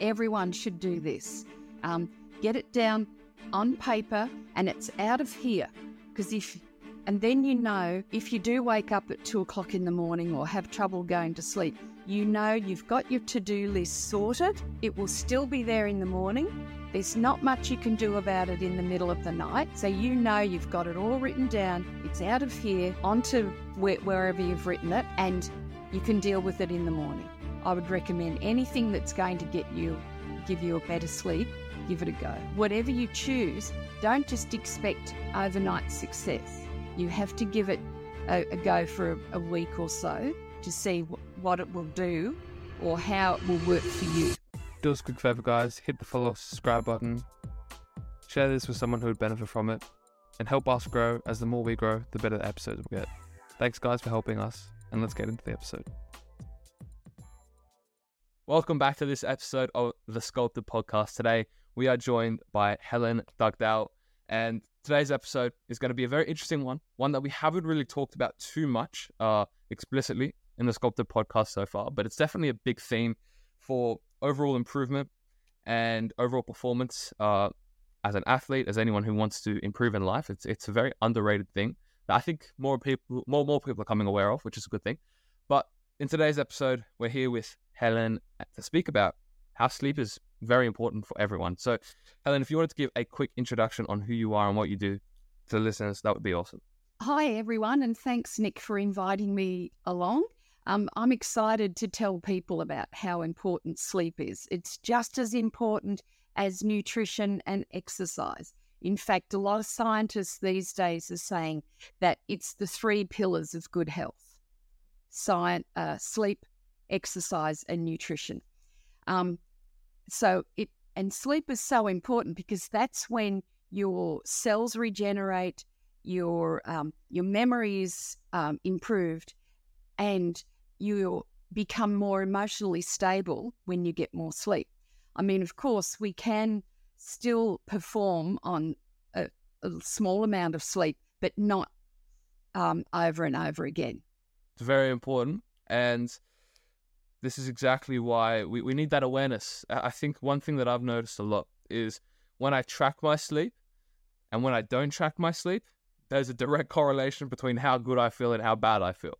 Everyone should do this. Um, get it down on paper and it's out of here. Because if, and then you know if you do wake up at two o'clock in the morning or have trouble going to sleep, you know you've got your to do list sorted. It will still be there in the morning. There's not much you can do about it in the middle of the night. So you know you've got it all written down. It's out of here onto wherever you've written it, and you can deal with it in the morning. I would recommend anything that's going to get you, give you a better sleep, give it a go. Whatever you choose, don't just expect overnight success. You have to give it a, a go for a, a, week or so to see what it will do or how it will work for you. Do us a quick favor, guys. Hit the follow, subscribe button. Share this with someone who would benefit from it. And help us grow, as the more we grow, the better the episodes will get. Thanks, guys, for helping us. And let's get into the episode. Welcome back to this episode of the Sculpted Podcast. Today, we are joined by Helen Dugdale. And today's episode is going to be a very interesting one, one that we haven't really talked about too much uh, explicitly in the Sculpted Podcast so far, but it's definitely a big theme for overall improvement and overall performance uh, as an athlete, as anyone who wants to improve in life. It's it's a very underrated thing that I think more people more more people are coming aware of, which is a good thing. But in today's episode, we're here with Helen to speak about how sleep is very important for everyone. So, Helen, if you wanted to give a quick introduction on who you are and what you do to the listeners, that would be awesome. Hi, everyone, and thanks, Nick, for inviting me along. Um, I'm excited to tell people about how important sleep is. It's just as important as nutrition and exercise. In fact, a lot of scientists these days are saying that it's the three pillars of good health science, uh, sleep, exercise, and nutrition. Um, so it and sleep is so important because that's when your cells regenerate, your um, your memory is um, improved, and you become more emotionally stable when you get more sleep. I mean, of course, we can still perform on a, a small amount of sleep, but not um, over and over again. It's very important, and this is exactly why we, we need that awareness. I think one thing that I've noticed a lot is when I track my sleep and when I don't track my sleep, there's a direct correlation between how good I feel and how bad I feel.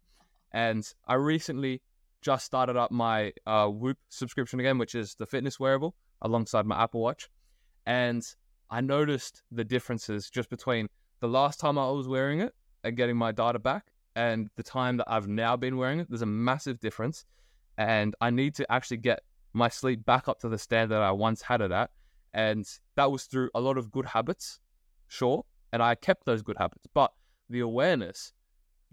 And I recently just started up my uh, Whoop subscription again, which is the fitness wearable alongside my Apple Watch. And I noticed the differences just between the last time I was wearing it and getting my data back and the time that I've now been wearing it. There's a massive difference and I need to actually get my sleep back up to the standard I once had it at. And that was through a lot of good habits, sure. And I kept those good habits. But the awareness,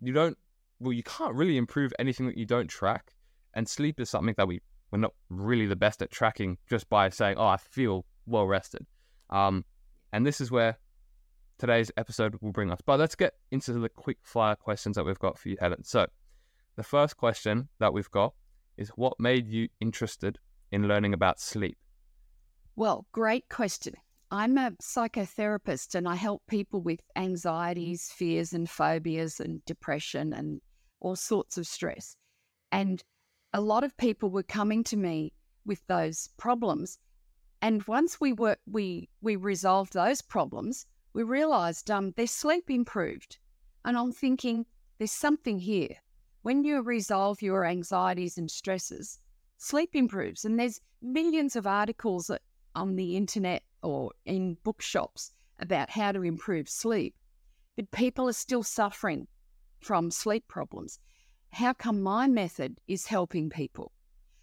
you don't, well, you can't really improve anything that you don't track. And sleep is something that we, we're not really the best at tracking just by saying, oh, I feel well rested. Um, and this is where today's episode will bring us. But let's get into the quick fire questions that we've got for you, Helen. So, the first question that we've got is what made you interested in learning about sleep? Well, great question. I'm a psychotherapist and I help people with anxieties, fears, and phobias, and depression, and all sorts of stress. And a lot of people were coming to me with those problems. And once we were we we resolved those problems, we realized um, their sleep improved. And I'm thinking, there's something here when you resolve your anxieties and stresses, sleep improves. And there's millions of articles on the internet or in bookshops about how to improve sleep. But people are still suffering from sleep problems. How come my method is helping people?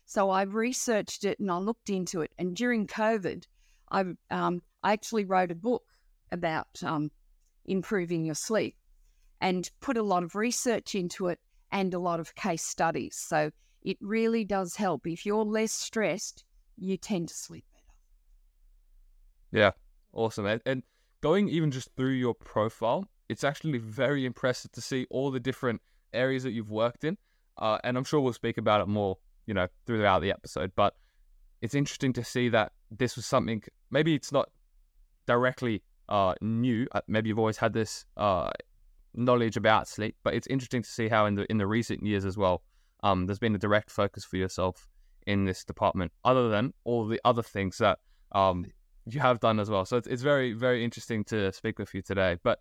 So I researched it and I looked into it. And during COVID, I, um, I actually wrote a book about um, improving your sleep and put a lot of research into it and a lot of case studies. So it really does help. If you're less stressed, you tend to sleep better. Yeah, awesome. And, and going even just through your profile, it's actually very impressive to see all the different areas that you've worked in. Uh, and I'm sure we'll speak about it more, you know, throughout the episode. But it's interesting to see that this was something. Maybe it's not directly uh, new. Uh, maybe you've always had this uh, knowledge about sleep, but it's interesting to see how in the in the recent years as well, um, there's been a direct focus for yourself in this department, other than all the other things that um, you have done as well. So it's, it's very, very interesting to speak with you today. But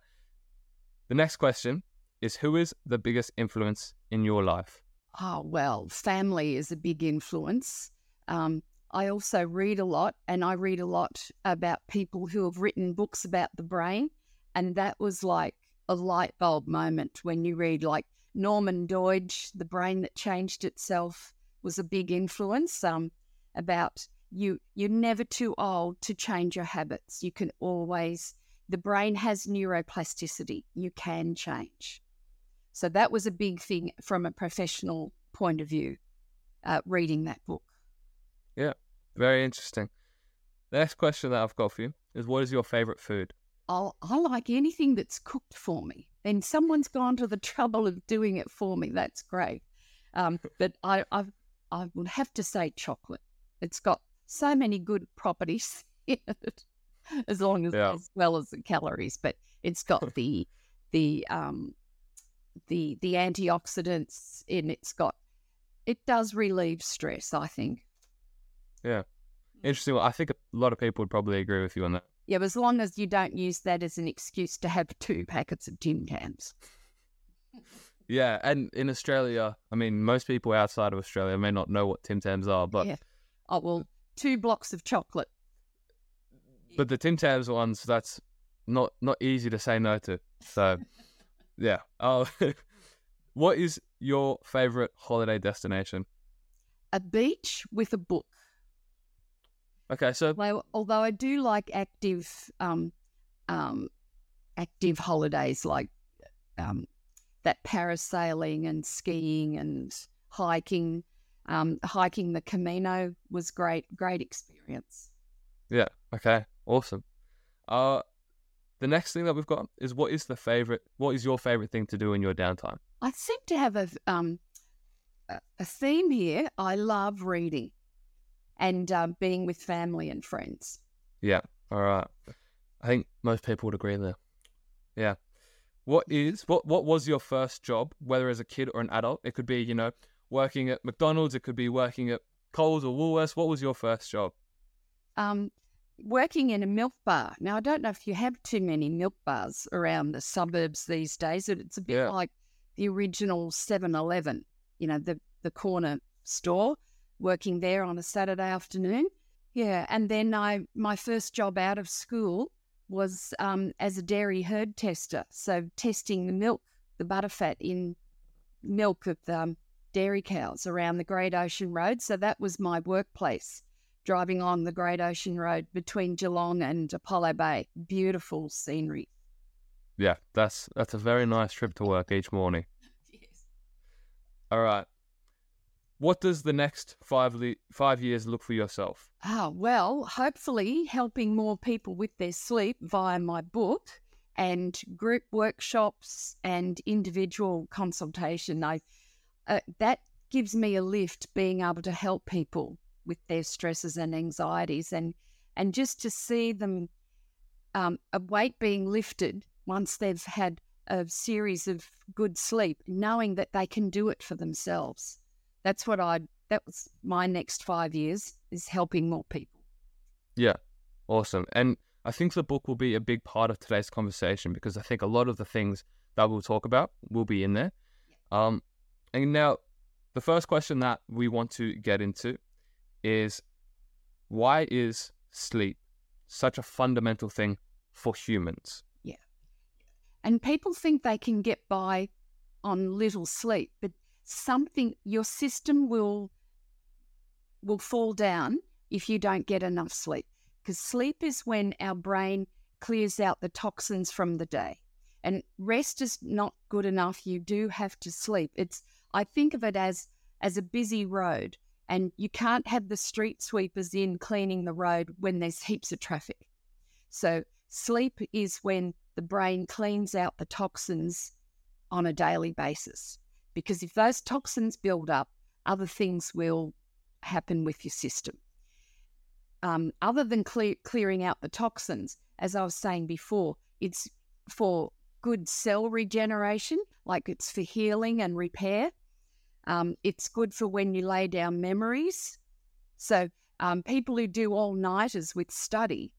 the next question is Who is the biggest influence in your life? Oh, well, family is a big influence. Um, I also read a lot, and I read a lot about people who have written books about the brain. And that was like a light bulb moment when you read, like Norman Doidge, The Brain That Changed Itself, was a big influence um, about you. You're never too old to change your habits. You can always, the brain has neuroplasticity. You can change. So that was a big thing from a professional point of view, uh, reading that book. Yeah, very interesting. The next question that I've got for you is what is your favorite food? I'll, I like anything that's cooked for me. And someone's gone to the trouble of doing it for me. That's great. Um, but I, I, I would have to say chocolate. It's got so many good properties in it, as long as yeah. as well as the calories. But it's got the the um the the antioxidants in. It's got it does relieve stress. I think. Yeah, interesting. Well, I think a lot of people would probably agree with you on that. Yeah, as long as you don't use that as an excuse to have two packets of Tim Tams. yeah, and in Australia, I mean, most people outside of Australia may not know what Tim Tams are, but yeah. oh well, two blocks of chocolate. But the Tim Tams ones, that's not not easy to say no to. So, yeah. Oh, what is your favorite holiday destination? A beach with a book. Okay, so well, although I do like active, um, um, active holidays like um, that parasailing and skiing and hiking. Um, hiking the Camino was great, great experience. Yeah. Okay. Awesome. Uh, the next thing that we've got is what is the favorite? What is your favorite thing to do in your downtime? I seem to have a um a theme here. I love reading and uh, being with family and friends. Yeah. All right. I think most people would agree there. Yeah. What is what what was your first job, whether as a kid or an adult? It could be, you know, working at McDonald's, it could be working at Coles or Woolworths. What was your first job? Um, working in a milk bar. Now I don't know if you have too many milk bars around the suburbs these days. It's a bit yeah. like the original 7-Eleven, you know, the the corner store working there on a Saturday afternoon. Yeah, and then I my first job out of school was um, as a dairy herd tester, so testing the milk, the butterfat in milk of the um, dairy cows around the Great Ocean Road. So that was my workplace, driving on the Great Ocean Road between Geelong and Apollo Bay. Beautiful scenery. Yeah, that's that's a very nice trip to work each morning. yes. All right. What does the next five li- five years look for yourself? Ah, well, hopefully helping more people with their sleep via my book and group workshops and individual consultation. I uh, that gives me a lift being able to help people with their stresses and anxieties and and just to see them um, a weight being lifted once they've had a series of good sleep, knowing that they can do it for themselves that's what I that was my next five years is helping more people. Yeah, awesome. And I think the book will be a big part of today's conversation because I think a lot of the things that we'll talk about will be in there. Yeah. Um, and now, the first question that we want to get into is why is sleep such a fundamental thing for humans? Yeah. And people think they can get by on little sleep, but something your system will will fall down if you don't get enough sleep. Because sleep is when our brain clears out the toxins from the day. And rest is not good enough. You do have to sleep. It's i think of it as as a busy road. And you can't have the street sweepers in cleaning the road when there's heaps of traffic. So sleep is when the brain cleans out the toxins on a daily basis because if those toxins build up, other things will happen with your system. Um, other than clear, clearing out the toxins, as I was saying before, it's for good cell regeneration, like it's for healing and repair. Um, it's good for when you lay down memories So um, people who do all nighters with study,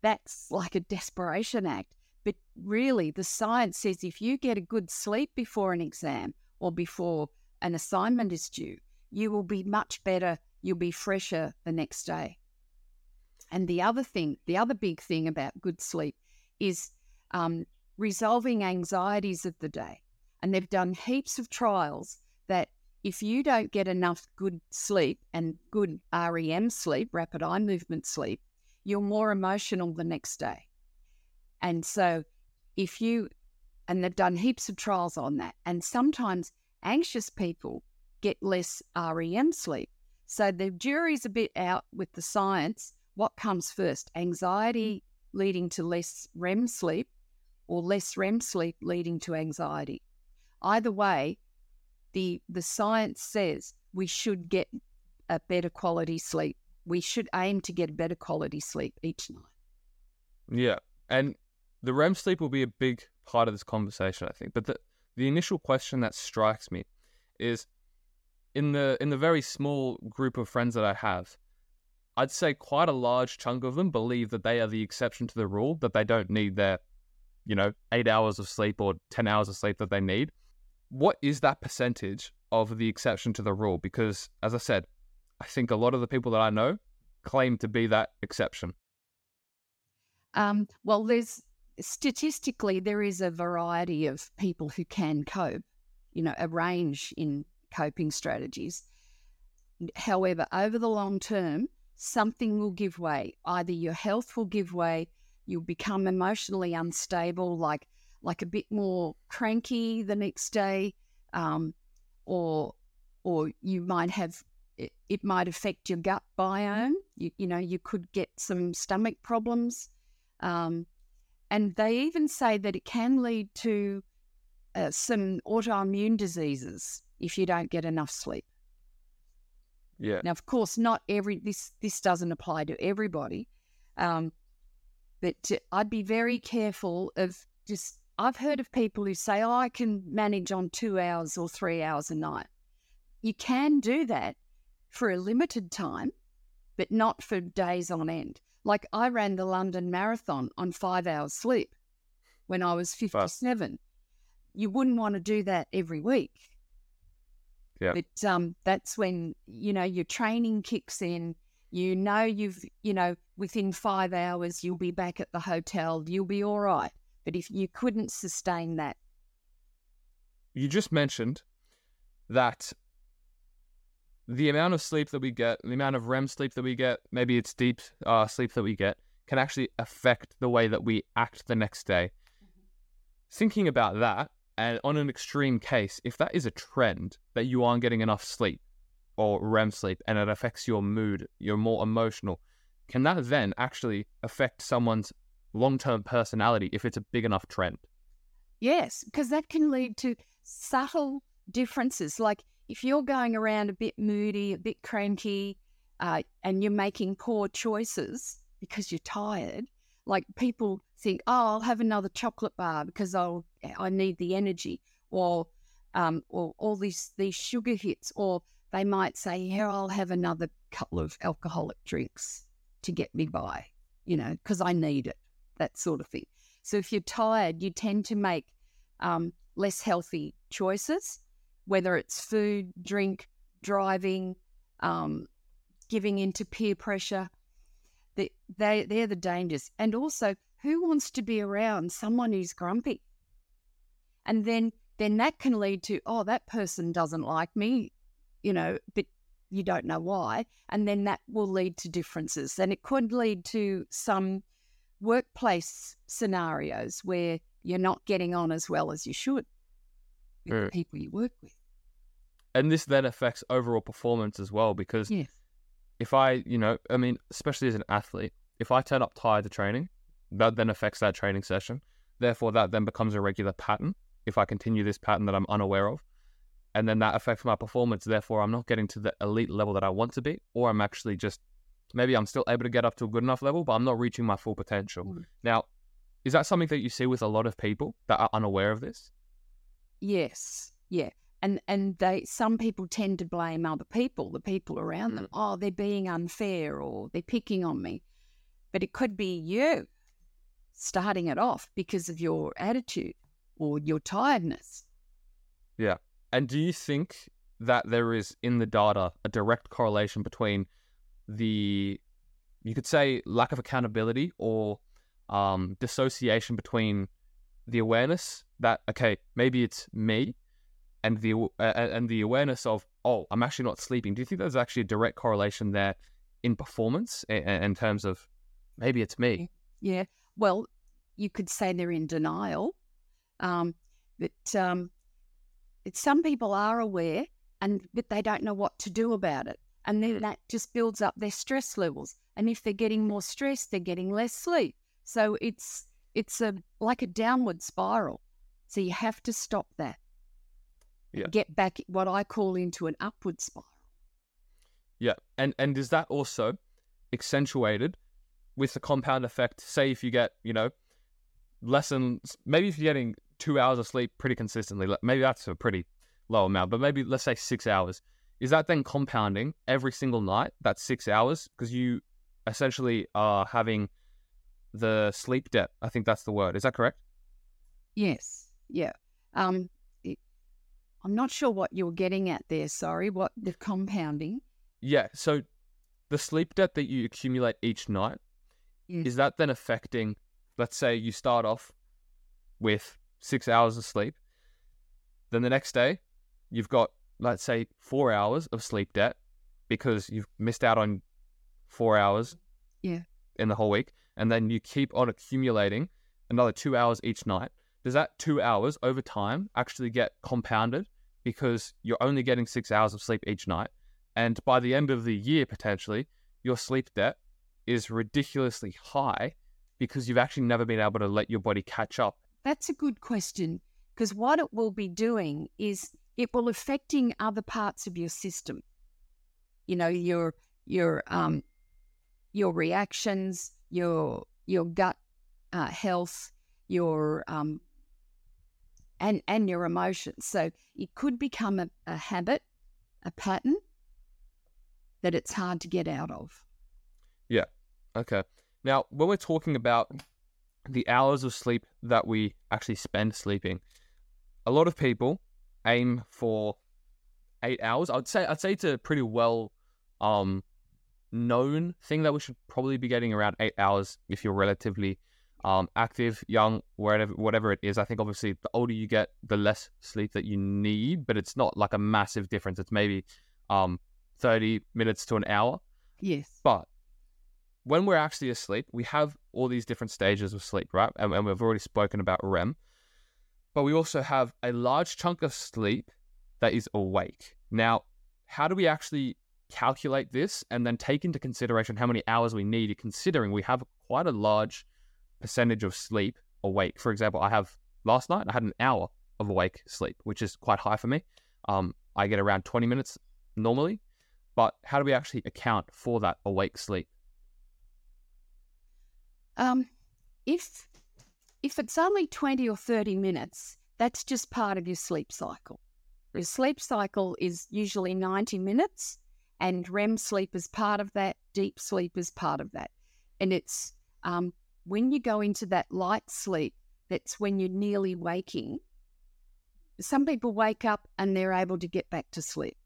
that's like a desperation act. But really, the science says if you get a good sleep before an exam or before an assignment is due, you will be much better. You'll be fresher the next day. And the other thing, the other big thing about good sleep is um, resolving anxieties of the day. And they've done heaps of trials that if you don't get enough good sleep and good REM sleep, rapid eye movement sleep, you're more emotional the next day. And so if you, and they've done heaps of trials on that, and sometimes anxious people get less REM sleep. So the jury's a bit out with the science. What comes first? Anxiety mm. leading to less REM sleep or less REM sleep leading to anxiety. Either way, the the science says we should get a better quality sleep. We should aim to get a better quality sleep each night. Yeah. And the REM sleep will be a big part of this conversation, I think. But the the initial question that strikes me is in the in the very small group of friends that I have, I'd say quite a large chunk of them believe that they are the exception to the rule, that they don't need their, you know, eight hours of sleep or 10 hours of sleep that they need. What is that percentage of the exception to the rule? Because, as I said, I think a lot of the people that I know claim to be that exception. Um, well, there's statistically, there is a variety of people who can cope, you know, a range in coping strategies. However, over the long term, something will give way. Either your health will give way, you'll become emotionally unstable, like like a bit more cranky the next day, um, or or you might have it, it, might affect your gut biome. You, you know, you could get some stomach problems. Um, and they even say that it can lead to uh, some autoimmune diseases if you don't get enough sleep. Yeah. Now, of course, not every this this doesn't apply to everybody, um, but I'd be very careful of just. I've heard of people who say, "Oh, I can manage on two hours or three hours a night." You can do that for a limited time, but not for days on end. Like I ran the London Marathon on five hours sleep when I was fifty-seven. You wouldn't want to do that every week yeah. But um, that's when you know your training kicks in. You know you've you know within five hours you'll be back at the hotel. You'll be all right. But if you couldn't sustain that, you just mentioned that the amount of sleep that we get, the amount of REM sleep that we get, maybe it's deep uh, sleep that we get, can actually affect the way that we act the next day. Mm-hmm. Thinking about that, and on an extreme case, if that is a trend that you aren't getting enough sleep or REM sleep and it affects your mood, you're more emotional, can that then actually affect someone's long term personality if it's a big enough trend? Yes, because that can lead to subtle differences. Like if you're going around a bit moody, a bit cranky, uh, and you're making poor choices because you're tired, like people think, oh, I'll have another chocolate bar because I'll I need the energy, or um, or all these these sugar hits, or they might say, yeah, I'll have another couple of alcoholic drinks to get me by, you know, because I need it, that sort of thing. So if you're tired, you tend to make um, less healthy choices, whether it's food, drink, driving, um, giving into peer pressure. They, they, they're the dangers. And also, who wants to be around someone who's grumpy? And then then that can lead to, oh, that person doesn't like me, you know, but you don't know why. And then that will lead to differences. And it could lead to some workplace scenarios where you're not getting on as well as you should with mm. the people you work with. And this then affects overall performance as well because yes. if I, you know, I mean, especially as an athlete, if I turn up tired to training, that then affects that training session. Therefore, that then becomes a regular pattern if I continue this pattern that I'm unaware of. And then that affects my performance. Therefore, I'm not getting to the elite level that I want to be, or I'm actually just maybe I'm still able to get up to a good enough level, but I'm not reaching my full potential. Mm. Now, is that something that you see with a lot of people that are unaware of this? Yes. Yeah. And and they some people tend to blame other people, the people around them. Oh, they're being unfair or they're picking on me. But it could be you starting it off because of your attitude or your tiredness. Yeah. And do you think that there is in the data a direct correlation between the, you could say, lack of accountability or um, dissociation between the awareness that okay maybe it's me and the uh, and the awareness of oh I'm actually not sleeping. Do you think there's actually a direct correlation there in performance in, in terms of maybe it's me? Yeah. Well, you could say they're in denial. Um, but um, some people are aware and but they don't know what to do about it. And then that just builds up their stress levels. And if they're getting more stress, they're getting less sleep. So it's it's a like a downward spiral. So you have to stop that. Yeah. Get back what I call into an upward spiral. Yeah. And and is that also accentuated with the compound effect? Say if you get, you know, less than maybe if you're getting two hours of sleep pretty consistently, maybe that's a pretty low amount, but maybe let's say six hours. Is that then compounding every single night? That's six hours because you essentially are having the sleep debt. I think that's the word. Is that correct? Yes. Yeah. Um, I'm not sure what you're getting at there. Sorry, what the compounding? Yeah. So the sleep debt that you accumulate each night is that then affecting? Let's say you start off with six hours of sleep, then the next day you've got let's say four hours of sleep debt because you've missed out on four hours. Yeah. In the whole week, and then you keep on accumulating another two hours each night, does that two hours over time actually get compounded because you're only getting six hours of sleep each night? And by the end of the year, potentially, your sleep debt is ridiculously high because you've actually never been able to let your body catch up. That's a good question because what it will be doing is it will affecting other parts of your system. You know, your your um your reactions, your your gut uh, health, your um, and and your emotions. So it could become a, a habit, a pattern that it's hard to get out of. Yeah. Okay. Now, when we're talking about the hours of sleep that we actually spend sleeping, a lot of people aim for eight hours. I'd say I'd say it's a pretty well um known thing that we should probably be getting around eight hours if you're relatively um, active, young, whatever whatever it is. I think obviously the older you get, the less sleep that you need, but it's not like a massive difference. It's maybe um, 30 minutes to an hour. Yes. But when we're actually asleep, we have all these different stages of sleep, right? And, and we've already spoken about REM. But we also have a large chunk of sleep that is awake. Now, how do we actually calculate this and then take into consideration how many hours we need, considering we have quite a large percentage of sleep awake. For example, I have last night I had an hour of awake sleep, which is quite high for me. Um, I get around 20 minutes normally, but how do we actually account for that awake sleep? Um, if if it's only 20 or 30 minutes, that's just part of your sleep cycle. Your sleep cycle is usually 90 minutes, and REM sleep is part of that, deep sleep is part of that. And it's um, when you go into that light sleep, that's when you're nearly waking. Some people wake up and they're able to get back to sleep.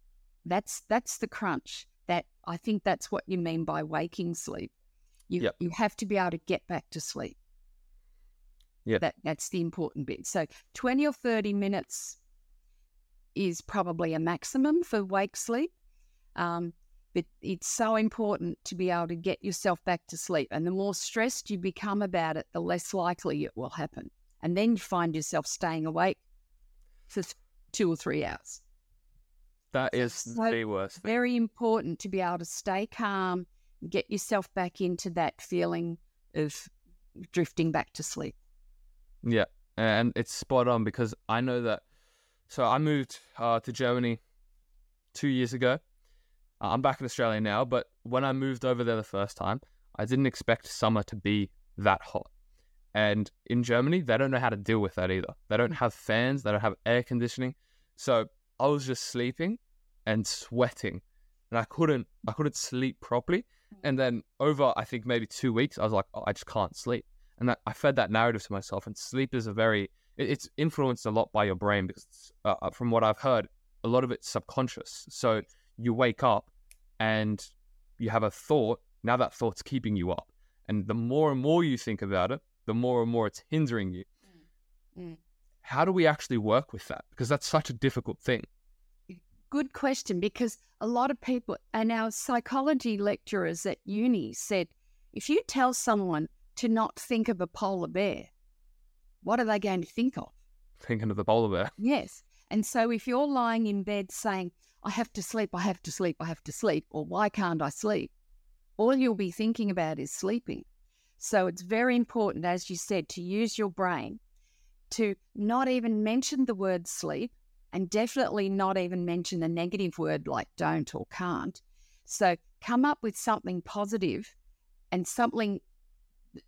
That's that's the crunch. That I think that's what you mean by waking sleep. You Yep. you have to be able to get back to sleep. Yeah. That that's the important bit. So twenty or thirty minutes is probably a maximum for wake sleep. Um, but it's so important to be able to get yourself back to sleep. And the more stressed you become about it, the less likely it will happen. And then you find yourself staying awake for th- two or three hours. That is So the worst. thing. Very important to be able to stay calm, get yourself back into that feeling of drifting back to sleep. Yeah, and it's spot on because I know that. So I moved uh, to Germany two years ago. Uh, I'm back in Australia now, but when I moved over there the first time, I didn't expect summer to be that hot. And in Germany, they don't know how to deal with that either. They don't have fans, they don't have air conditioning. So I was just sleeping and sweating, and I couldn't I couldn't sleep properly. And then over I think maybe two weeks, I was like, oh, I just can't sleep, and that, I fed that narrative to myself. And sleep is a very it, it's influenced a lot by your brain because uh, uh, from what I've heard, a lot of it's subconscious. So you wake up and you have a thought. Now that thought's keeping you up, and the more and more you think about it, the more and more it's hindering you. Mm. How do we actually work with that? Because that's such a difficult thing. Good question because a lot of people and our psychology lecturers at uni said if you tell someone to not think of a polar bear, what are they going to think of? Thinking of the polar bear. Yes. And so if you're lying in bed saying, I have to sleep, I have to sleep, I have to sleep, or why can't I sleep? All you'll be thinking about is sleeping. So it's very important, as you said, to use your brain to not even mention the word sleep and definitely not even mention a negative word like don't or can't. So come up with something positive and something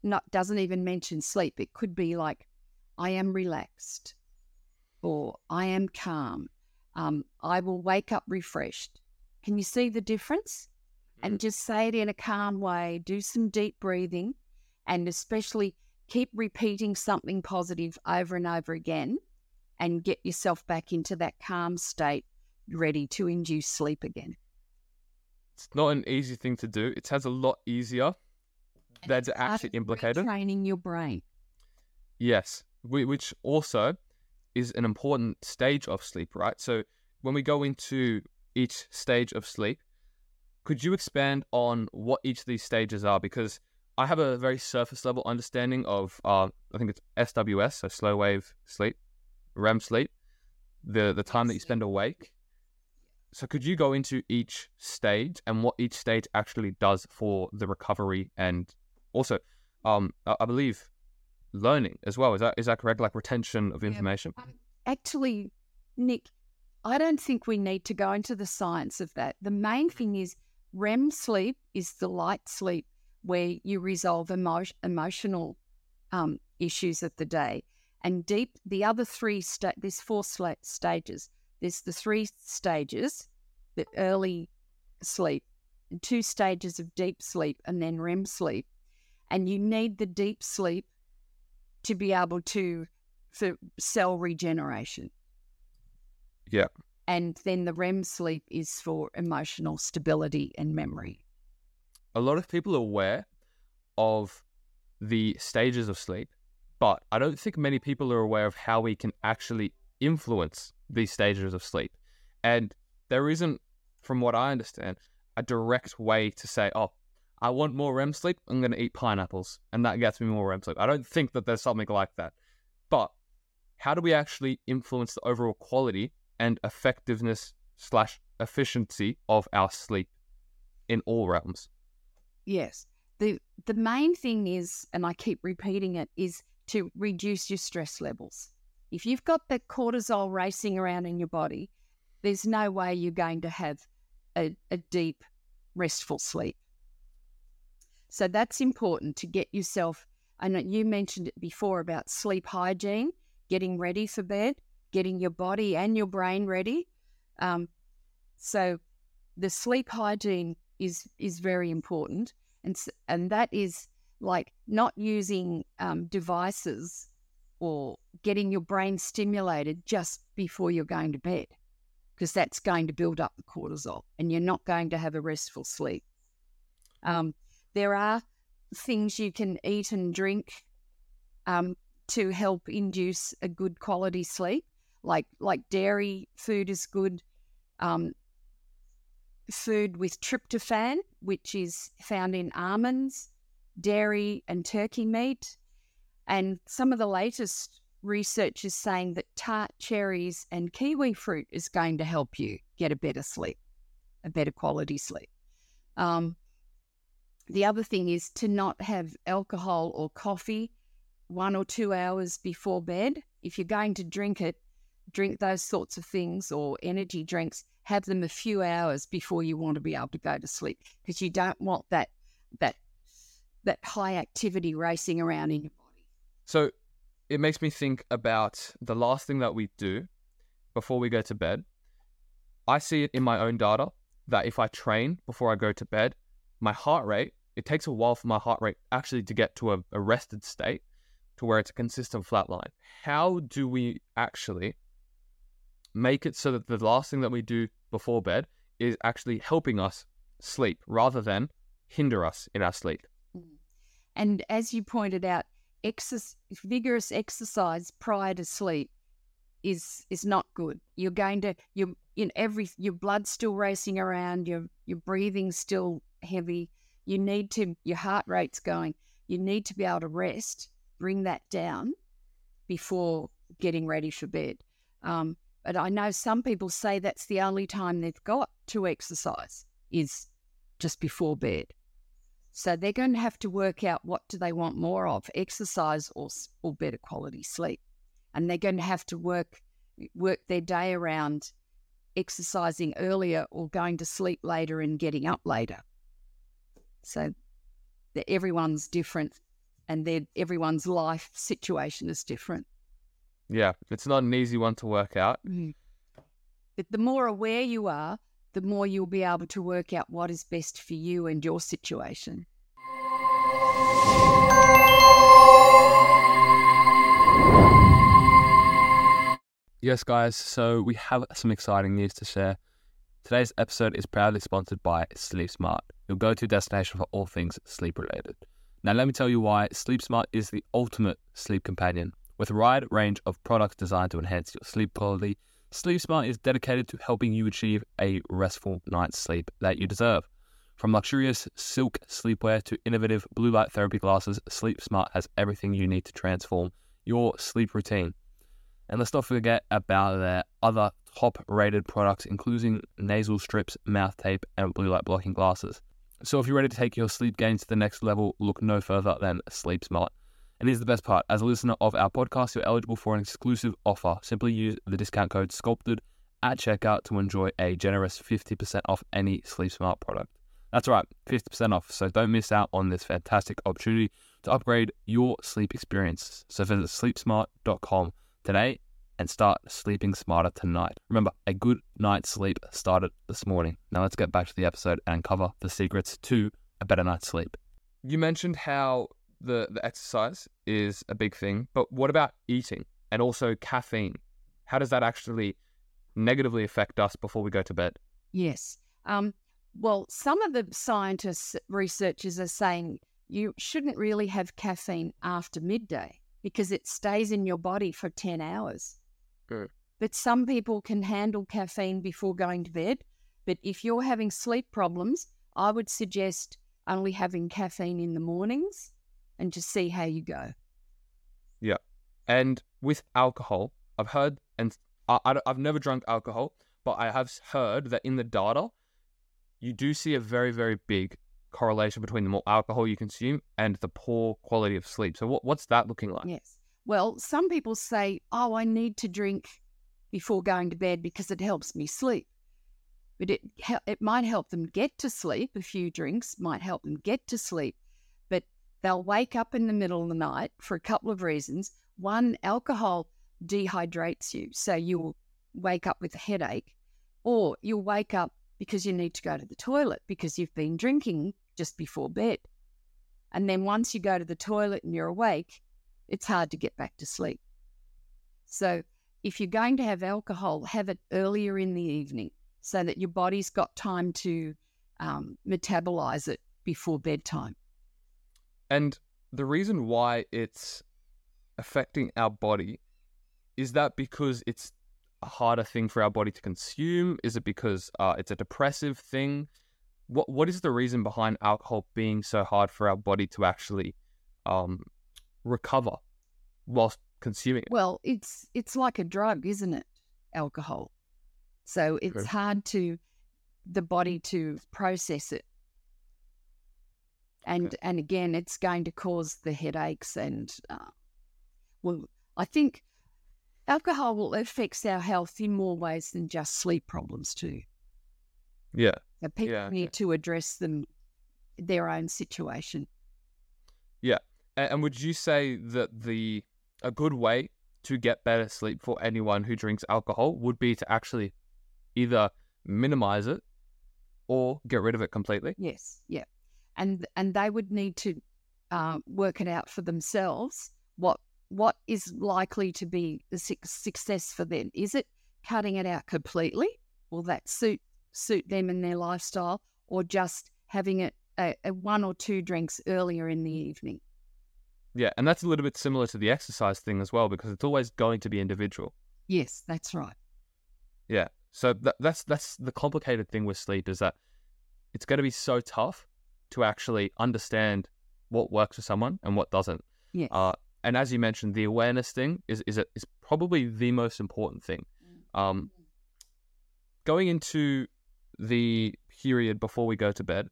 not doesn't even mention sleep. It could be like, I am relaxed or I am calm. Um, I will wake up refreshed. Can you see the difference? And Mm. just say it in a calm way, do some deep breathing, and especially keep repeating something positive over and over again and get yourself back into that calm state, ready to induce sleep again. It's not an easy thing to do. It sounds a lot easier than to actually implicate it. Training your brain. Yes, whi- which also is an important stage of sleep, right? So when we go into each stage of sleep, could you expand on what each of these stages are? Because I have a very surface level understanding of, uh, I think it's SWS, so slow wave sleep, REM sleep, the the time that you spend awake. So could you go into each stage and what each stage actually does for the recovery and also, um, I I believe learning as well. Is that is that correct? Like retention of Yeah. information. Actually, Nick, I don't think we need to go into the science of that. The main thing is REM sleep is the light sleep where you resolve emo- emotional um, issues of the day. And deep, the other three, sta- there's four stages. There's the three stages, the early sleep, two stages of deep sleep, and then REM sleep. And you need the deep sleep to be able to for cell regeneration. Yeah. And then the REM sleep is for emotional stability and memory. A lot of people are aware of the stages of sleep, but I don't think many people are aware of how we can actually influence these stages of sleep. And there isn't, from what I understand, a direct way to say, oh, I want more REM sleep, I'm going to eat pineapples, and that gets me more REM sleep. I don't think that there's something like that. But how do we actually influence the overall quality and effectiveness slash efficiency of our sleep in all realms? Yes. The the main thing is, and I keep repeating it, is to reduce your stress levels. If you've got the cortisol racing around in your body, there's no way you're going to have a, a deep, restful sleep. So that's important to get yourself. Know you mentioned it before about sleep hygiene, getting ready for bed, getting your body and your brain ready. Um, so the sleep hygiene is is very important, and and that is like not using um, devices or getting your brain stimulated just before you're going to bed, because that's going to build up the cortisol, and you're not going to have a restful sleep. Um, there are things you can eat and drink um, to help induce a good quality sleep, like like dairy food is good. Um, food with tryptophan, which is found in almonds, dairy, and turkey meat. And some of the latest research is saying that tart cherries and kiwi fruit is going to help you get a better sleep, a better quality sleep. Um, the other thing is to not have alcohol or coffee one or two hours before bed. If you're going to drink it, drink those sorts of things or energy drinks, have them a few hours before you want to be able to go to sleep because you don't want that that that high activity racing around in your body. So it makes me think about the last thing that we do before we go to bed I see it in my own data that if I train before I go to bed, my heart rate, it takes a while for my heart rate actually to get to a, a rested state to where it's a consistent flat line. How do we actually make it so that the last thing that we do before bed is actually helping us sleep rather than hinder us in our sleep? Mm. And as you pointed out, vigorous exercise prior to sleep is is not good. You're going to you in every your blood's still racing around, your your breathing's still heavy. You need to your heart rate's going. You need to be able to rest, bring that down before getting ready for bed. Um, but I know some people say that's the only time they've got to exercise is just before bed. So they're going to have to work out what do they want more of, exercise or or better quality sleep. And they're going to have to work work their day around exercising earlier or going to sleep later and getting up later. So everyone's different and everyone's life situation is different. Yeah, it's not an easy one to work out. Mm. But the more aware you are, the more you'll be able to work out what is best for you and your situation. Yes, guys, so we have some exciting news to share. Today's episode is proudly sponsored by SleepSmrt, your go to destination for all things sleep related. Now, let me tell you why SleepSmrt is the ultimate sleep companion. With a wide range of products designed to enhance your sleep quality, SleepSmrt is dedicated to helping you achieve a restful night's sleep that you deserve. From luxurious silk sleepwear to innovative blue light therapy glasses, SleepSmrt has everything you need to transform your sleep routine. And let's not forget about their other top rated products, including nasal strips, mouth tape, and blue light blocking glasses. So if you're ready to take your sleep game to the next level, look no further than SleepSmrt. And here's the best part as a listener of our podcast, you're eligible for an exclusive offer. Simply use the discount code SCULPTED at checkout to enjoy a generous 50% off any SleepSmrt product. That's right, 50% off. So don't miss out on this fantastic opportunity to upgrade your sleep experience. So visit sleepsmrt.com today and start sleeping smarter tonight. Remember, a good night's sleep started this morning. Now let's get back to the episode and uncover the secrets to a better night's sleep. You mentioned how the, the exercise is a big thing, but what about eating and also caffeine? How does that actually negatively affect us before we go to bed? Yes. Um, well, some of the scientists, researchers are saying you shouldn't really have caffeine after midday because it stays in your body for 10 hours. Good. But some people can handle caffeine before going to bed. But if you're having sleep problems, I would suggest only having caffeine in the mornings and just see how you go. Yeah. And with alcohol, I've heard, and I, I, I've never drunk alcohol, but I have heard that in the data, you do see a very, very big correlation between the more alcohol you consume and the poor quality of sleep. So, what, what's that looking like? Yes. Well, some people say, oh, I need to drink before going to bed because it helps me sleep. But it, it might help them get to sleep. A few drinks might help them get to sleep. But they'll wake up in the middle of the night for a couple of reasons. One, alcohol dehydrates you. So you'll wake up with a headache, or you'll wake up because you need to go to the toilet because you've been drinking just before bed. And then once you go to the toilet and you're awake, it's hard to get back to sleep. So if you're going to have alcohol, have it earlier in the evening so that your body's got time to um, metabolize it before bedtime. And the reason why it's affecting our body is that because it's a harder thing for our body to consume? Is it because uh, it's a depressive thing? What What is the reason behind alcohol being so hard for our body to actually um, recover whilst consuming it? Well, it's it's like a drug, isn't it? Alcohol. So it's True. hard to the body to process it. And okay. and again, it's going to cause the headaches and uh, well, I think alcohol will affects our health in more ways than just sleep problems too. Yeah. So people yeah, need to address them their own situation. Yeah. And would you say that the a good way to get better sleep for anyone who drinks alcohol would be to actually either minimize it or get rid of it completely. Yes, yeah, and and they would need to uh, work it out for themselves. What what is likely to be the success for them? Is it cutting it out completely? Will that suit suit them and their lifestyle, or just having it a, a one or two drinks earlier in the evening? Yeah, and that's a little bit similar to the exercise thing as well, because it's always going to be individual. Yes, that's right. Yeah, so that, that's that's the complicated thing with sleep is that it's going to be so tough to actually understand what works for someone and what doesn't. Yes. Uh, and as you mentioned, the awareness thing is is a, is probably the most important thing. Mm. Um, going into the period before we go to bed,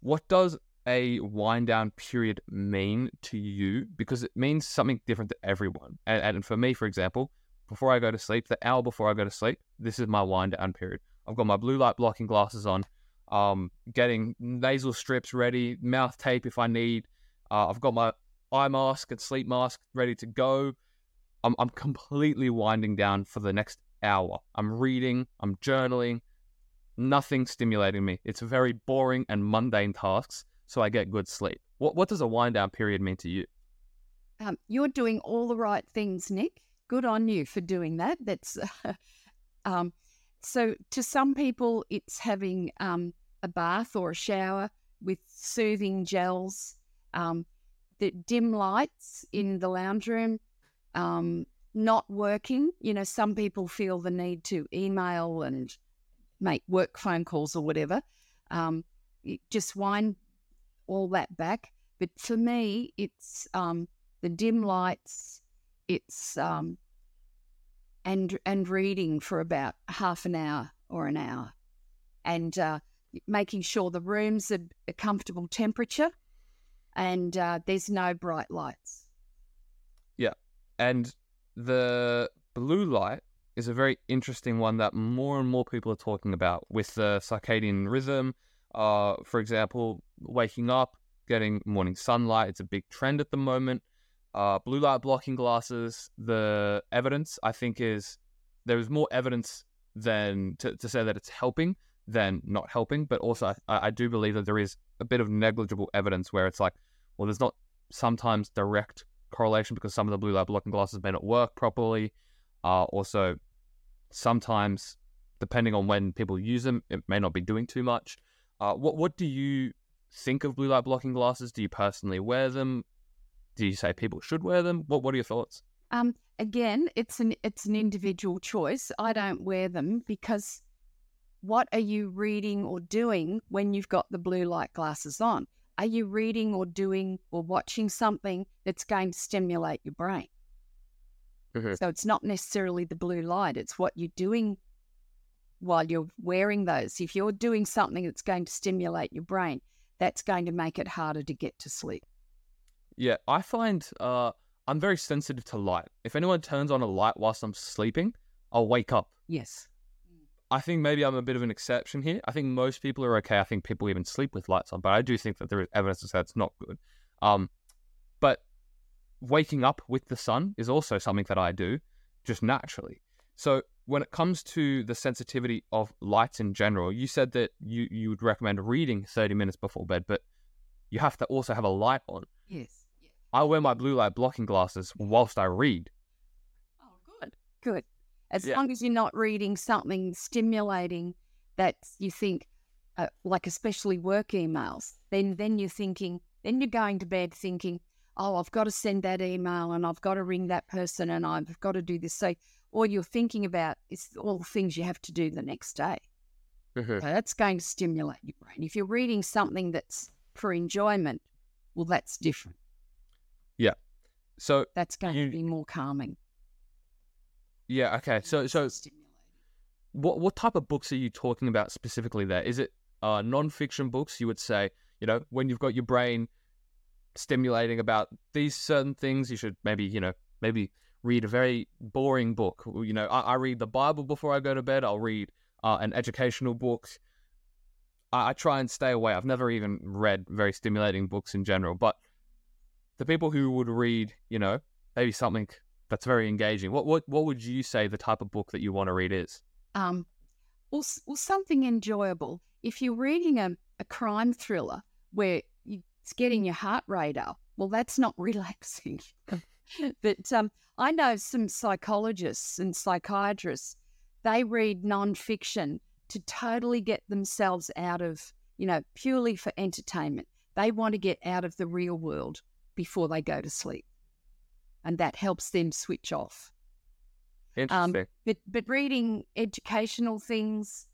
what does a wind down period mean to you? Because it means something different to everyone. And, and for me, for example, before I go to sleep, the hour before I go to sleep, this is my wind down period. I've got my blue light blocking glasses on, um, getting nasal strips ready, mouth tape if I need. Uh, I've got my eye mask and sleep mask ready to go. I'm, I'm completely winding down for the next hour. I'm reading, I'm journaling, nothing stimulating me. It's very boring and mundane tasks, so I get good sleep. What, what does a wind down period mean to you? Um, you're doing all the right things, Nick. Good on you for doing that. That's um, so. To some people, it's having um, a bath or a shower with soothing gels. Um, the dim lights in the lounge room um, not working. You know, some people feel the need to email and make work phone calls or whatever. Um, just wind all that back. But for me, it's um, the dim lights. It's um, and and reading for about half an hour or an hour, and uh, making sure the room's a, a comfortable temperature, and uh, there's no bright lights. Yeah, and the blue light is a very interesting one that more and more people are talking about with the circadian rhythm. Uh, for example, waking up, getting morning sunlight. It's a big trend at the moment. Uh, blue light blocking glasses. The evidence, I think, is there is more evidence than to, to say that it's helping than not helping. But also, I, I do believe that there is a bit of negligible evidence where it's like, well, there's not sometimes direct correlation because some of the blue light blocking glasses may not work properly. Uh, also, sometimes, depending on when people use them, it may not be doing too much. Uh, what what do you think of blue light blocking glasses? Do you personally wear them? Do you say people should wear them? What What are your thoughts? Um, again, it's an it's an individual choice. I don't wear them because what are you reading or doing when you've got the blue light glasses on? Are you reading or doing or watching something that's going to stimulate your brain? Mhm. So it's not necessarily the blue light, it's what you're doing while you're wearing those. If you're doing something that's going to stimulate your brain, that's going to make it harder to get to sleep. Yeah, I find uh, I'm very sensitive to light. If anyone turns on a light whilst I'm sleeping, I'll wake up. Yes. I think maybe I'm a bit of an exception here. I think most people are okay. I think people even sleep with lights on, but I do think that there is evidence to say it's not good. Um, but waking up with the sun is also something that I do just naturally. So when it comes to the sensitivity of lights in general, you said that you, you would recommend reading 30 minutes before bed, but you have to also have a light on. Yes. I wear my blue light blocking glasses whilst I read. Oh, good. Good. As Yeah. long as you're not reading something stimulating that you think, uh, like especially work emails, then then you're thinking, then you're going to bed thinking, oh, I've got to send that email and I've got to ring that person and I've got to do this. So all you're thinking about is all the things you have to do the next day. So that's going to stimulate your brain. If you're reading something that's for enjoyment, well, that's different. Yeah. So That's going You- to be more calming. yeah, okay. So so stimulating. what what type of books are you talking about specifically there? Is it uh, non-fiction books? You would say, you know, when you've got your brain stimulating about these certain things, you should maybe, you know, maybe read a very boring book. You know, I, I read the Bible before I go to bed. I'll read uh, an educational book. I, I try and stay away. I've never even read very stimulating books in general, but the people who would read, you know, maybe something that's very engaging. What what what would you say the type of book that you want to read is? Um, or something enjoyable. If you're reading a, a crime thriller where it's getting your heart rate up, well, that's not relaxing. but um, I know some psychologists and psychiatrists, they read nonfiction to totally get themselves out of, you know, purely for entertainment. They want to get out of the real world before they go to sleep. And that helps them switch off. Interesting. Um, but but reading educational things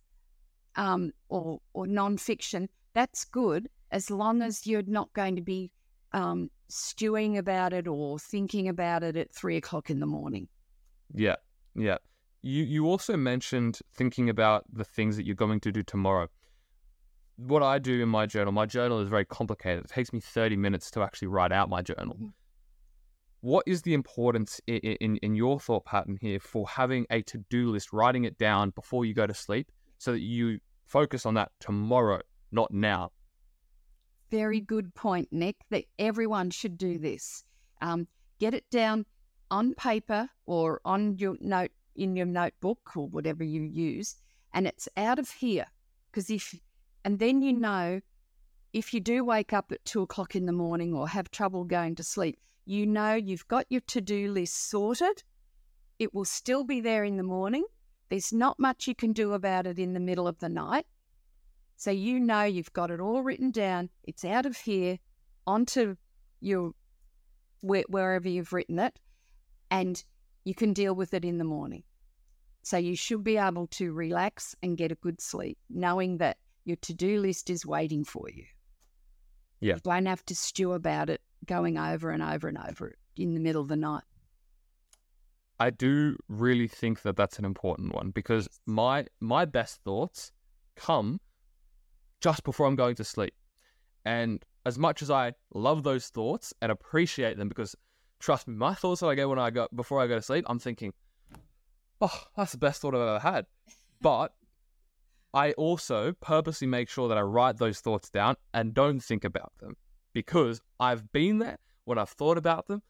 um, or or nonfiction, that's good as long as you're not going to be um, stewing about it or thinking about it at three o'clock in the morning. Yeah, yeah. You you also mentioned thinking about the things that you're going to do tomorrow. What I do in my journal, my journal is very complicated. It takes me 30 minutes to actually write out my journal. Mm-hmm what is the importance in, in, in your thought pattern here for having a to do list, writing it down before you go to sleep so that you focus on that tomorrow, not now? Very good point, Nick, that everyone should do this. Um, get it down on paper or on your note in your notebook or whatever you use, and it's out of here. Because if, and then you know, if you do wake up at two o'clock in the morning or have trouble going to sleep, you know you've got your to do list sorted. It will still be there in the morning. There's not much you can do about it in the middle of the night. So you know you've got it all written down. It's out of here onto your wherever you've written it, and you can deal with it in the morning. So you should be able to relax and get a good sleep, knowing that your to do list is waiting for you. Yeah. You don't have to stew about it going over and over and over in the middle of the night. I do really think that that's an important one because my my best thoughts come just before I'm going to sleep. And as much as I love those thoughts and appreciate them because trust me, my thoughts that I get when I go before I go to sleep, I'm thinking, "Oh, that's the best thought I've ever had." But I also purposely make sure that I write those thoughts down and don't think about them because I've been there when I've thought about them.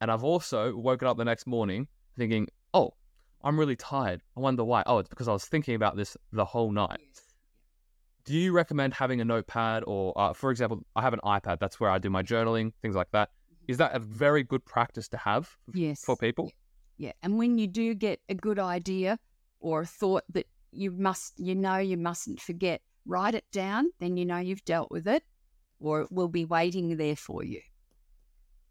And I've also woken up the next morning thinking, oh, I'm really tired. I wonder why. Oh, it's because I was thinking about this the whole night. Do you recommend having a notepad or, uh, for example, I have an iPad. That's where I do my journaling, things like that. Mm-hmm. That a very good practice to have yes. for people? Yeah. And when you do get a good idea or a thought that you must, you know, you mustn't forget, write it down. Then you know you've dealt with it or it will be waiting there for you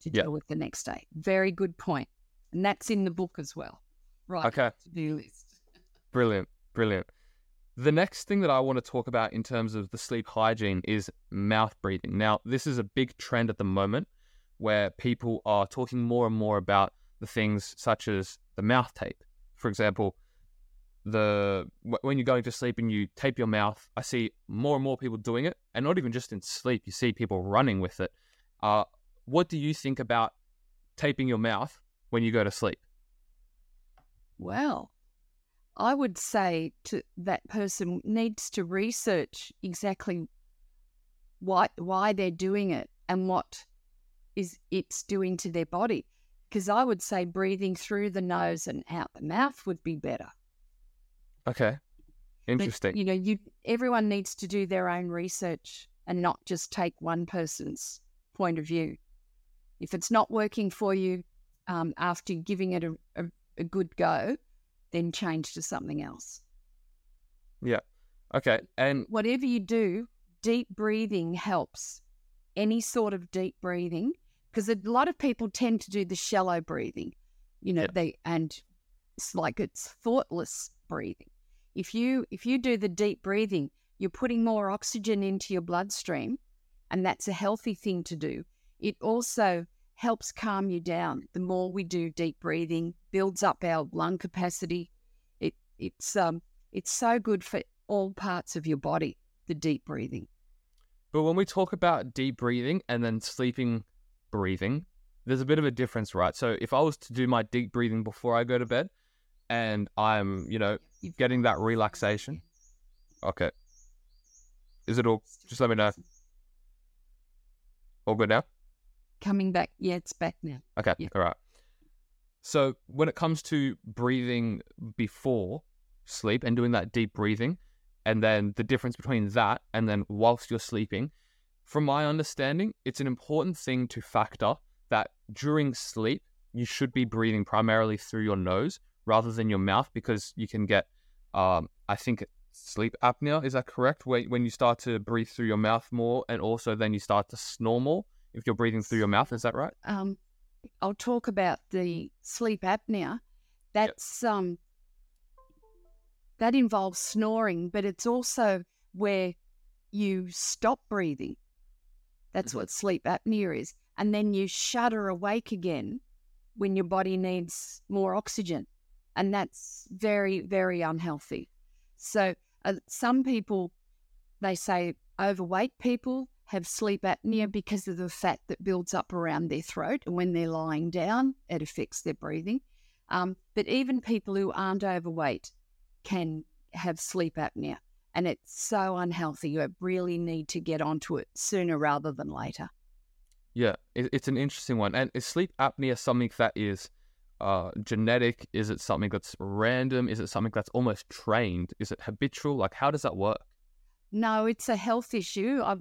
to deal with the next day. Very good. And that's in the book as well. Right. Okay. To do list. Brilliant. Brilliant. The next thing that I want to talk about in terms of the sleep hygiene is mouth breathing. Now, this is a big trend at the moment where people are talking more and more about the things such as the mouth tape. For example, the when you're going to sleep and you tape your mouth, I see more and more people doing it, and not even just in sleep. You see people running with it. Uh, what do you think about taping your mouth when you go to sleep? Well, I would say to that person needs to research exactly why why they're doing it and what is it's doing to their body. Because I would say breathing through the nose and out the mouth would be better. Okay. Interesting. But, you know, you everyone needs to do their own research and not just take one person's point of view. If it's not working for you um, after giving it a, a, a good go, then change to something else. Yeah. Okay. And whatever you do, deep breathing helps. Any sort of deep breathing, because a lot of people tend to do the shallow breathing, you know, yeah. they and it's like it's thoughtless breathing if you if you do the deep breathing, you're putting more oxygen into your bloodstream, and that's a healthy thing to do. It also helps calm you down. The more we do deep breathing, builds up our lung capacity. It it's um it's so good for all parts of your body, the deep breathing. But when we talk about deep breathing and then sleeping breathing, there's a bit of a difference, right? So if I was to do my deep breathing before I go to bed and I'm, you know, getting that relaxation. Okay. Is it all? Just let me know. All good now? Coming back. Yeah, it's back now. Okay. Yeah. All right. So when it comes to breathing before, sleep and doing that deep breathing, and then the difference between that and then whilst you're sleeping. From my understanding, it's an important thing to factor that during sleep, you should be breathing primarily through your nose rather than your mouth because you can get, um, I think, sleep apnea. Is that correct? When, when you start to breathe through your mouth more and also then you start to snore more if you're breathing through your mouth. Is that right? Um, I'll talk about the sleep apnea. That's yep. um, that involves snoring, but it's also where you stop breathing. That's mm-hmm. what sleep apnea is. And then you shudder awake again when your body needs more oxygen. And that's very, very unhealthy. So, uh, some people, they say overweight people have sleep apnea because of the fat that builds up around their throat. And when they're lying down, it affects their breathing. Um, but even people who aren't overweight can have sleep apnea. And it's so unhealthy. You really need to get onto it sooner rather than later. Yeah, it's an interesting one. And is sleep apnea something that is uh, genetic? Is it something that's random? Is it something that's almost trained? Is it habitual? Like, how does that work? No, it's a health issue. I,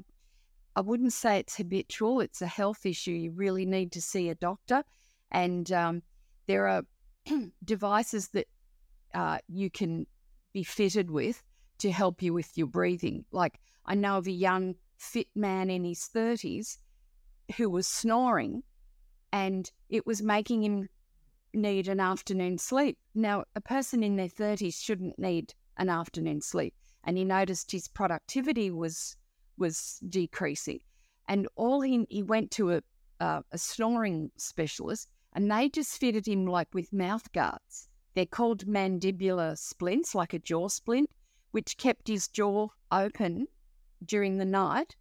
I wouldn't say it's habitual. It's a health issue. You really need to see a doctor. And um, there are devices that uh, you can be fitted with to help you with your breathing. Like I know of a young, fit man in his 30s who was snoring and it was making him need an afternoon sleep. Now, a person in their 30s shouldn't need an afternoon sleep. And he noticed his productivity was was decreasing. And all he, he went to a, uh, a snoring specialist and they just fitted him like with mouth guards. They're called mandibular splints, like a jaw splint, which kept his jaw open during the night.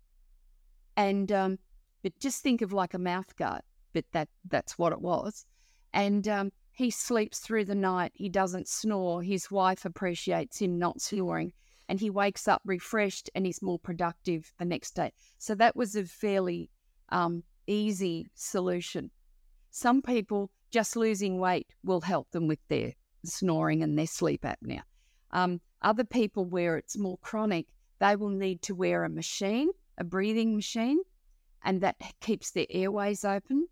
And um, but just think of like a mouth guard, but that that's what it was. And um, he sleeps through the night. He doesn't snore. His wife appreciates him not snoring, and he wakes up refreshed and he's more productive the next day. So that was a fairly um, easy solution. Some people just losing weight will help them with their snoring and their sleep apnea. Um, other people, where it's more chronic, they will need to wear a machine, a breathing machine, and that keeps their airways open.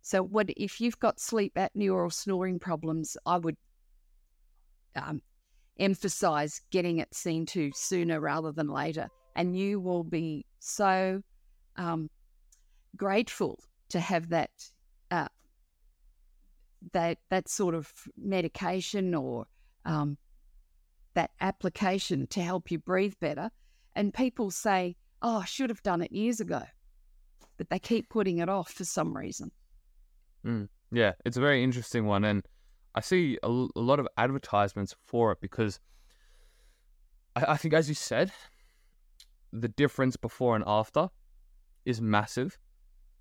So, what if you've got sleep apnea or snoring problems? I would um, emphasize getting it seen to sooner rather than later, and you will be so um, grateful to have that uh, that that sort of medication or um, that application to help you breathe better. And people say, "Oh, I should have done it years ago," but they keep putting it off for some reason. Mm, yeah, it's a very interesting one, and I see a, a lot of advertisements for it because I, I think, as you said, the difference before and after is massive,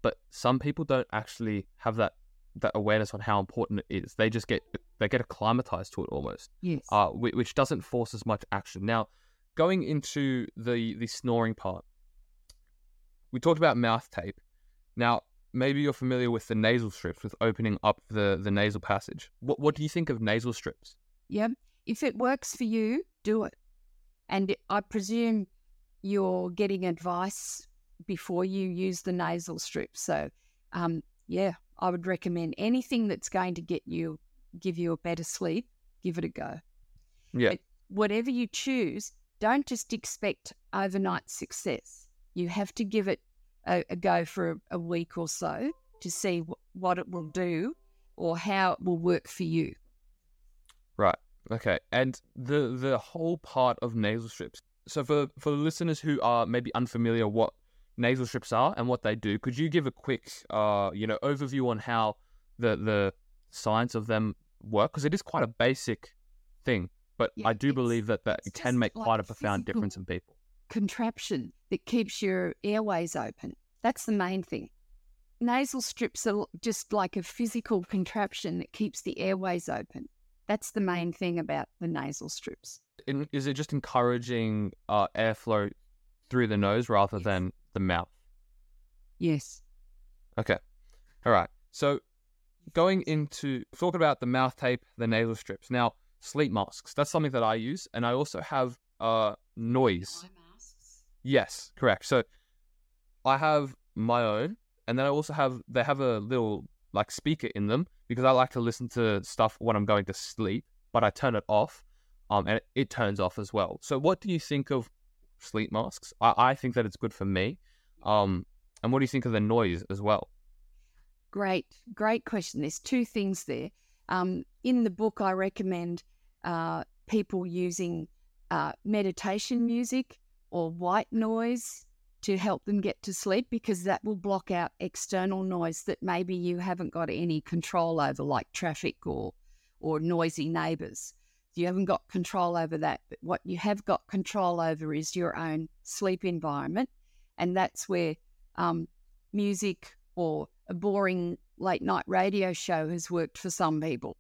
but some people don't actually have that that awareness on how important it is. They just get they get acclimatized to it almost. Yes. Uh, which doesn't force as much action. Now, going into the the snoring part, we talked about mouth tape. Now, maybe you're familiar with the nasal strips with opening up the the nasal passage. What what do you think of nasal strips? Yeah, if it works for you, do it. And I presume you're getting advice before you use the nasal strip. So, um, yeah, I would recommend anything that's going to get you give you a better sleep, give it a go. Yeah. But whatever you choose, don't just expect overnight success. You have to give it a, a go for a, a, week or so to see w- what it will do or how it will work for you. Right. Okay. And the the whole part of nasal strips. So for for the listeners who are maybe unfamiliar what nasal strips are and what they do. Could you give a quick, uh, you know, overview on how the the science of them work? Because it is quite a basic thing, but yeah, I do believe that that can make like quite a profound difference in people. Contraption that keeps your airways open. That's the main thing. Nasal strips are just like a physical contraption that keeps the airways open. That's the main thing about the nasal strips. In, is it just encouraging uh, airflow through the nose rather yes. than the mouth. Yes. Okay. All right. So going into talking about the mouth tape, the nasal strips. Now, sleep masks. That's something that I use, and I also have uh noise. Yes, correct. So I have my own, and then I also have they have a little like speaker in them because I like to listen to stuff when I'm going to sleep, but I turn it off, um, and it, it turns off as well. So what do you think of sleep masks? I, I think that it's good for me, um, and what do you think of the noise as well? Great, great question. There's two things there. Um, in the book, I recommend uh, people using uh, meditation music or white noise to help them get to sleep because that will block out external noise that maybe you haven't got any control over, like traffic or or noisy neighbours. You haven't got control over that, but what you have got control over is your own sleep environment, and that's where um, music or a boring late night radio show has worked for some people,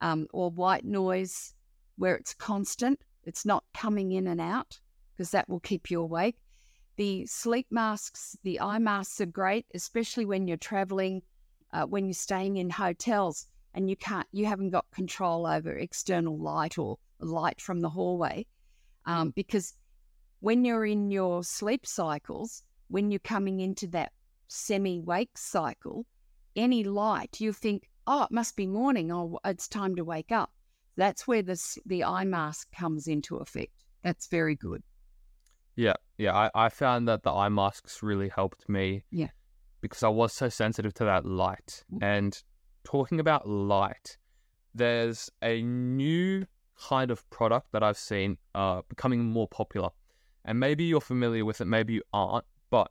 um, or white noise where it's constant, it's not coming in and out because that will keep you awake. The sleep masks, the eye masks are great, especially when you're traveling, uh, when you're staying in hotels and you can't, you haven't got control over external light or light from the hallway, um, because when you're in your sleep cycles, when you're coming into that semi-wake cycle, any light you think, oh, it must be morning, or it's time to wake up. That's where the the eye mask comes into effect. That's very good. Yeah, yeah. I, I found that the eye masks really helped me. Yeah. Because I was so sensitive to that light. And talking about light, there's a new kind of product that I've seen uh, becoming more popular. And maybe you're familiar with it, maybe you aren't, but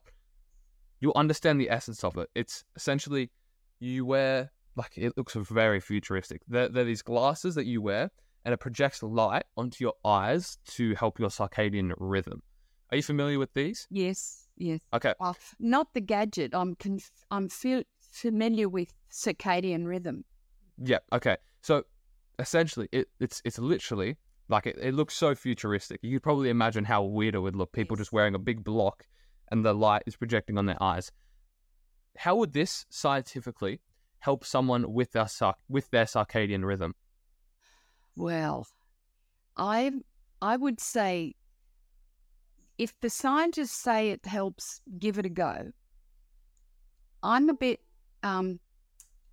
you'll understand the essence of it. It's essentially you wear, like, it looks very futuristic. They're, they're these glasses that you wear, and it projects light onto your eyes to help your circadian rhythm. Are you familiar with these? Yes, yes. Okay. Uh, not the gadget. I'm conf- I'm feel- familiar with circadian rhythm. Yeah. Okay. So essentially, it, it's it's literally like it, it looks so futuristic. You could probably imagine how weird it would look. People Yes. just wearing a big block, and the light is projecting on their eyes. How would this scientifically help someone with their with their circadian rhythm? Well, I I would say if the scientists say it helps, give it a go. I'm a bit um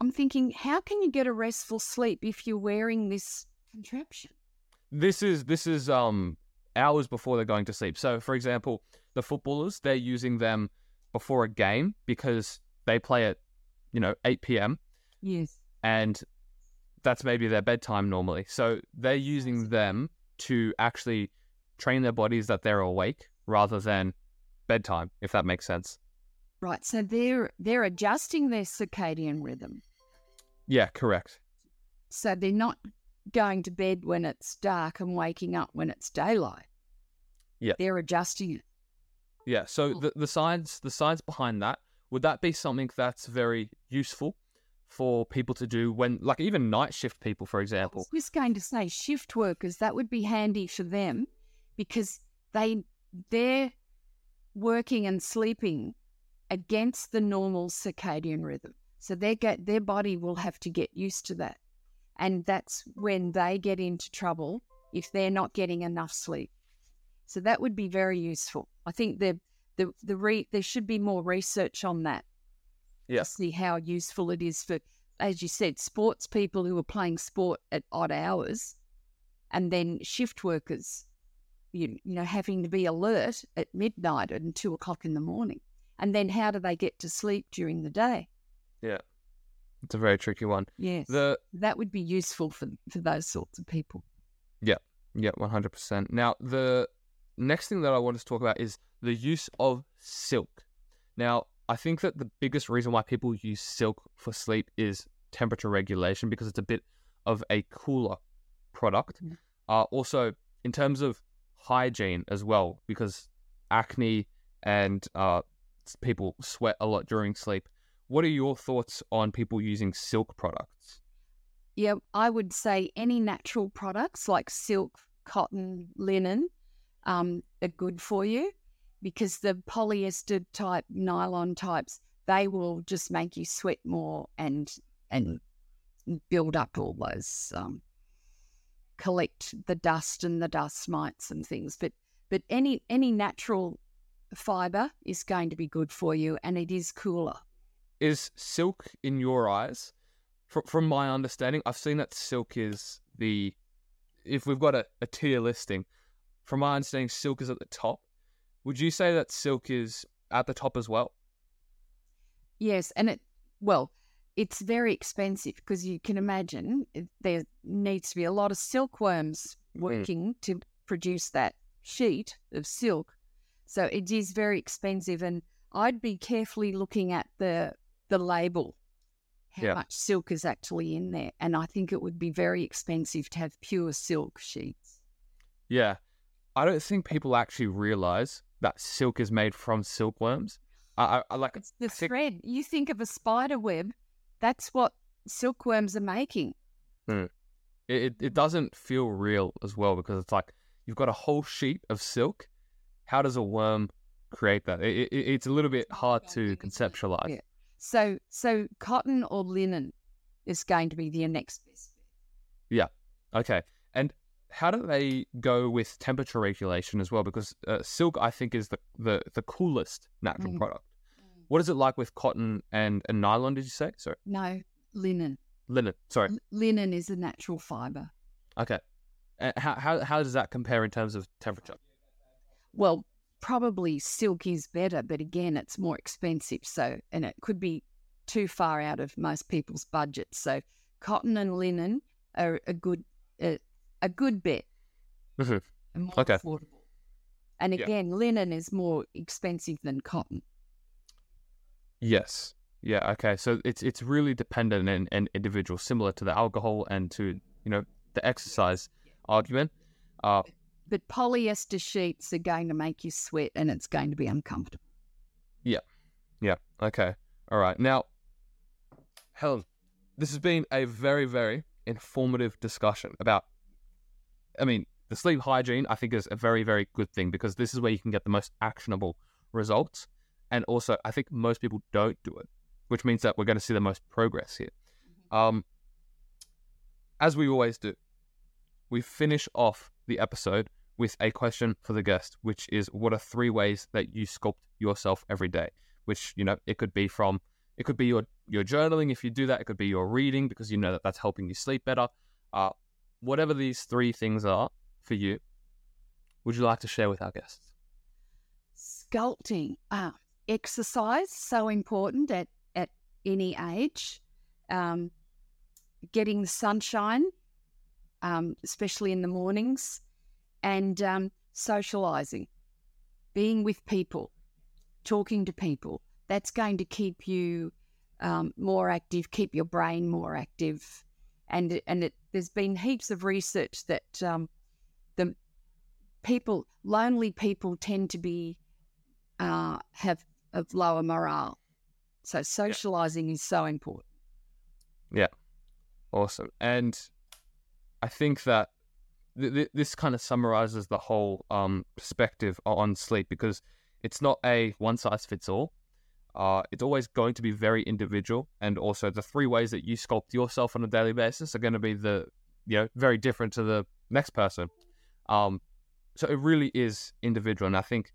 I'm thinking, how can you get a restful sleep if you're wearing this contraption? This is this is um hours before they're going to sleep. So, for example, the footballers they're using them before a game because they play at you know eight p.m. Yes. and that's maybe their bedtime normally. So they're using them to actually train their bodies that they're awake rather than bedtime, if that makes sense. Right. So they're they're adjusting their circadian rhythm. Yeah, correct. So they're not going to bed when it's dark and waking up when it's daylight. Yeah. They're adjusting it. Yeah. So Cool. the the science the science behind that would that be something that's very useful for people to do when like even night shift people, for example? I was just going to say shift workers, that would be handy for them because they they're working and sleeping against the normal circadian rhythm. So they get their body will have to get used to that. And that's when they get into trouble if they're not getting enough sleep. So that would be very useful. I think the the the re, there should be more research on that Yeah. to see how useful it is for, as you said, sports people who are playing sport at odd hours, and then shift workers, you, you know, having to be alert at midnight and two o'clock in the morning. And then how do they get to sleep during the day? Yeah. It's a very tricky one. Yes, The that would be useful for for those sorts of people. Yeah, Yeah, one hundred percent. Now, the next thing that I wanted to talk about is the use of silk. Now, I think that the biggest reason why people use silk for sleep is temperature regulation because it's a bit of a cooler product. Mm. Uh, also, in terms of hygiene as well, because acne and uh, people sweat a lot during sleep. What are your thoughts on people using silk products? Yeah, I would say any natural products like silk, cotton, linen um, are good for you because the polyester type, nylon types, they will just make you sweat more and and build up all those um, collect the dust and the dust mites and things. But but any any natural fiber is going to be good for you, and it is cooler. Is silk in your eyes? From, from my understanding, I've seen that silk is the if we've got a, a tier listing. From my understanding, silk is at the top. Would you say that silk is at the top as well? Yes, and it well, it's very expensive because you can imagine there needs to be a lot of silkworms working mm. to produce that sheet of silk. So it is very expensive, and I'd be carefully looking at the the label, how yeah. much silk is actually in there, and I think it would be very expensive to have pure silk sheets. Yeah, I don't think people actually realize that silk is made from silkworms. I, I like it's the think... thread. You think of a spider web, that's what silkworms are making. It, it, it doesn't feel real as well because it's like you've got a whole sheet of silk. How does a worm create that? It, it, it's a little bit hard to conceptualize. Yeah. So so cotton or linen is going to be the next best. Yeah. Okay. And how do they go with temperature regulation as well? Because uh, silk, I think, is the the, the coolest natural mm. product. What is it like with cotton and, and nylon, did you say? Sorry. No, linen. Linen, sorry. L- linen is a natural fiber. Okay. Uh, how, how, how does that compare in terms of temperature? Well, probably silk is better, but again, it's more expensive. So, and it could be too far out of most people's budgets. So, cotton and linen are a good uh, a good bet. Mm-hmm. okay. Affordable. And again, yeah. linen is more expensive than cotton. Yes. Yeah. Okay. So it's it's really dependent and, and individual, similar to the alcohol and to you know the exercise argument. Uh, but polyester sheets are going to make you sweat, and it's going to be uncomfortable. Yeah. Yeah. Okay. All right. Now, Helen, this has been a very very informative discussion about. I mean, the sleep hygiene. I think is a very very good thing because this is where you can get the most actionable results. And also, I think most people don't do it, which means that we're going to see the most progress here. Mm-hmm. Um, as we always do, we finish off the episode with a question for the guest, which is what are three ways that you sculpt yourself every day? Which, you know, it could be from, it could be your, your journaling if you do that. It could be your reading because you know that that's helping you sleep better. Uh, whatever these three things are for you, would you like to share with our guests? Sculpting. Ah, exercise so important at at any age. Um, getting the sunshine, um, especially in the mornings, and um, socializing, being with people, talking to people. That's going to keep you um, more active, keep your brain more active, and and it, there's been heaps of research that um, the people, lonely people, tend to be uh, have of lower morale. So socializing yeah. is so important. Yeah, awesome. And I think that th- th- this kind of summarizes the whole um, perspective on sleep because it's not a one size fits all. Uh, it's always going to be very individual, and also the three ways that you sculpt yourself on a daily basis are going to be the you know very different to the next person. Um, so it really is individual, and I think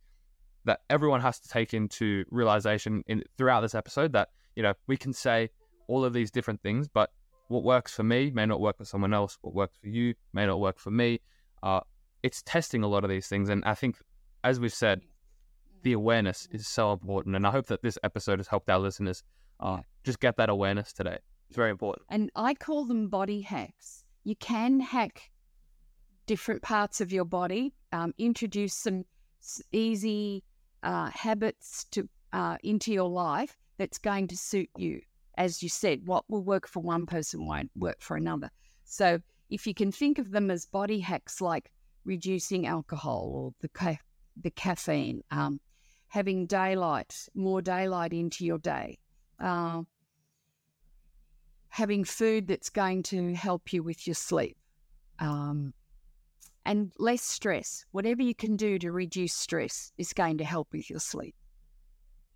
that everyone has to take into realization in throughout this episode that you know we can say all of these different things, but what works for me may not work for someone else. What works for you may not work for me. Uh, it's testing a lot of these things, and I think, as we've said, the awareness is so important. And I hope that this episode has helped our listeners uh, just get that awareness today. It's very important. And I call them body hacks. You can hack different parts of your body, um, introduce some easy uh, habits to uh, into your life that's going to suit you. As you said, what will work for one person won't work for another. So if you can think of them as body hacks like reducing alcohol or the ca- the caffeine, um, having daylight, more daylight into your day, uh, having food that's going to help you with your sleep, um, and less stress. Whatever you can do to reduce stress is going to help with your sleep.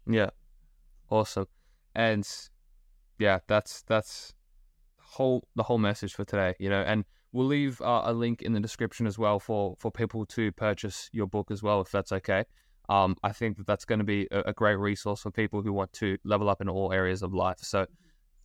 Yeah, awesome, and yeah, that's that's whole the whole message for today. You know, and we'll leave uh, a link in the description as well for for people to purchase your book as well, if that's okay. Um, I think that that's going to be a, a great resource for people who want to level up in all areas of life. So,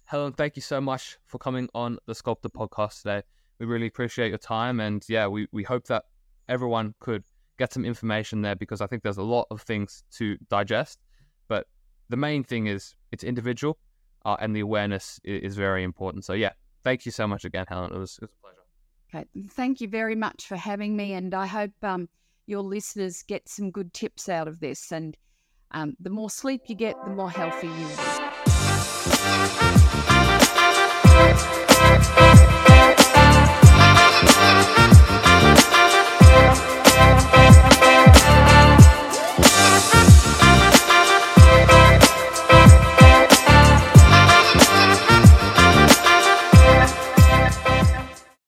Helen, thank you so much for coming on the Sculpted podcast today. We really appreciate your time, and yeah, we we hope that everyone could get some information there because I think there's a lot of things to digest. But the main thing is it's individual, uh, and the awareness is, is, very important. So yeah, thank you so much again, Helen. It was, it was a pleasure. Okay, thank you very much for having me, and I hope um, your listeners get some good tips out of this. And um, the more sleep you get, the more healthy you will be.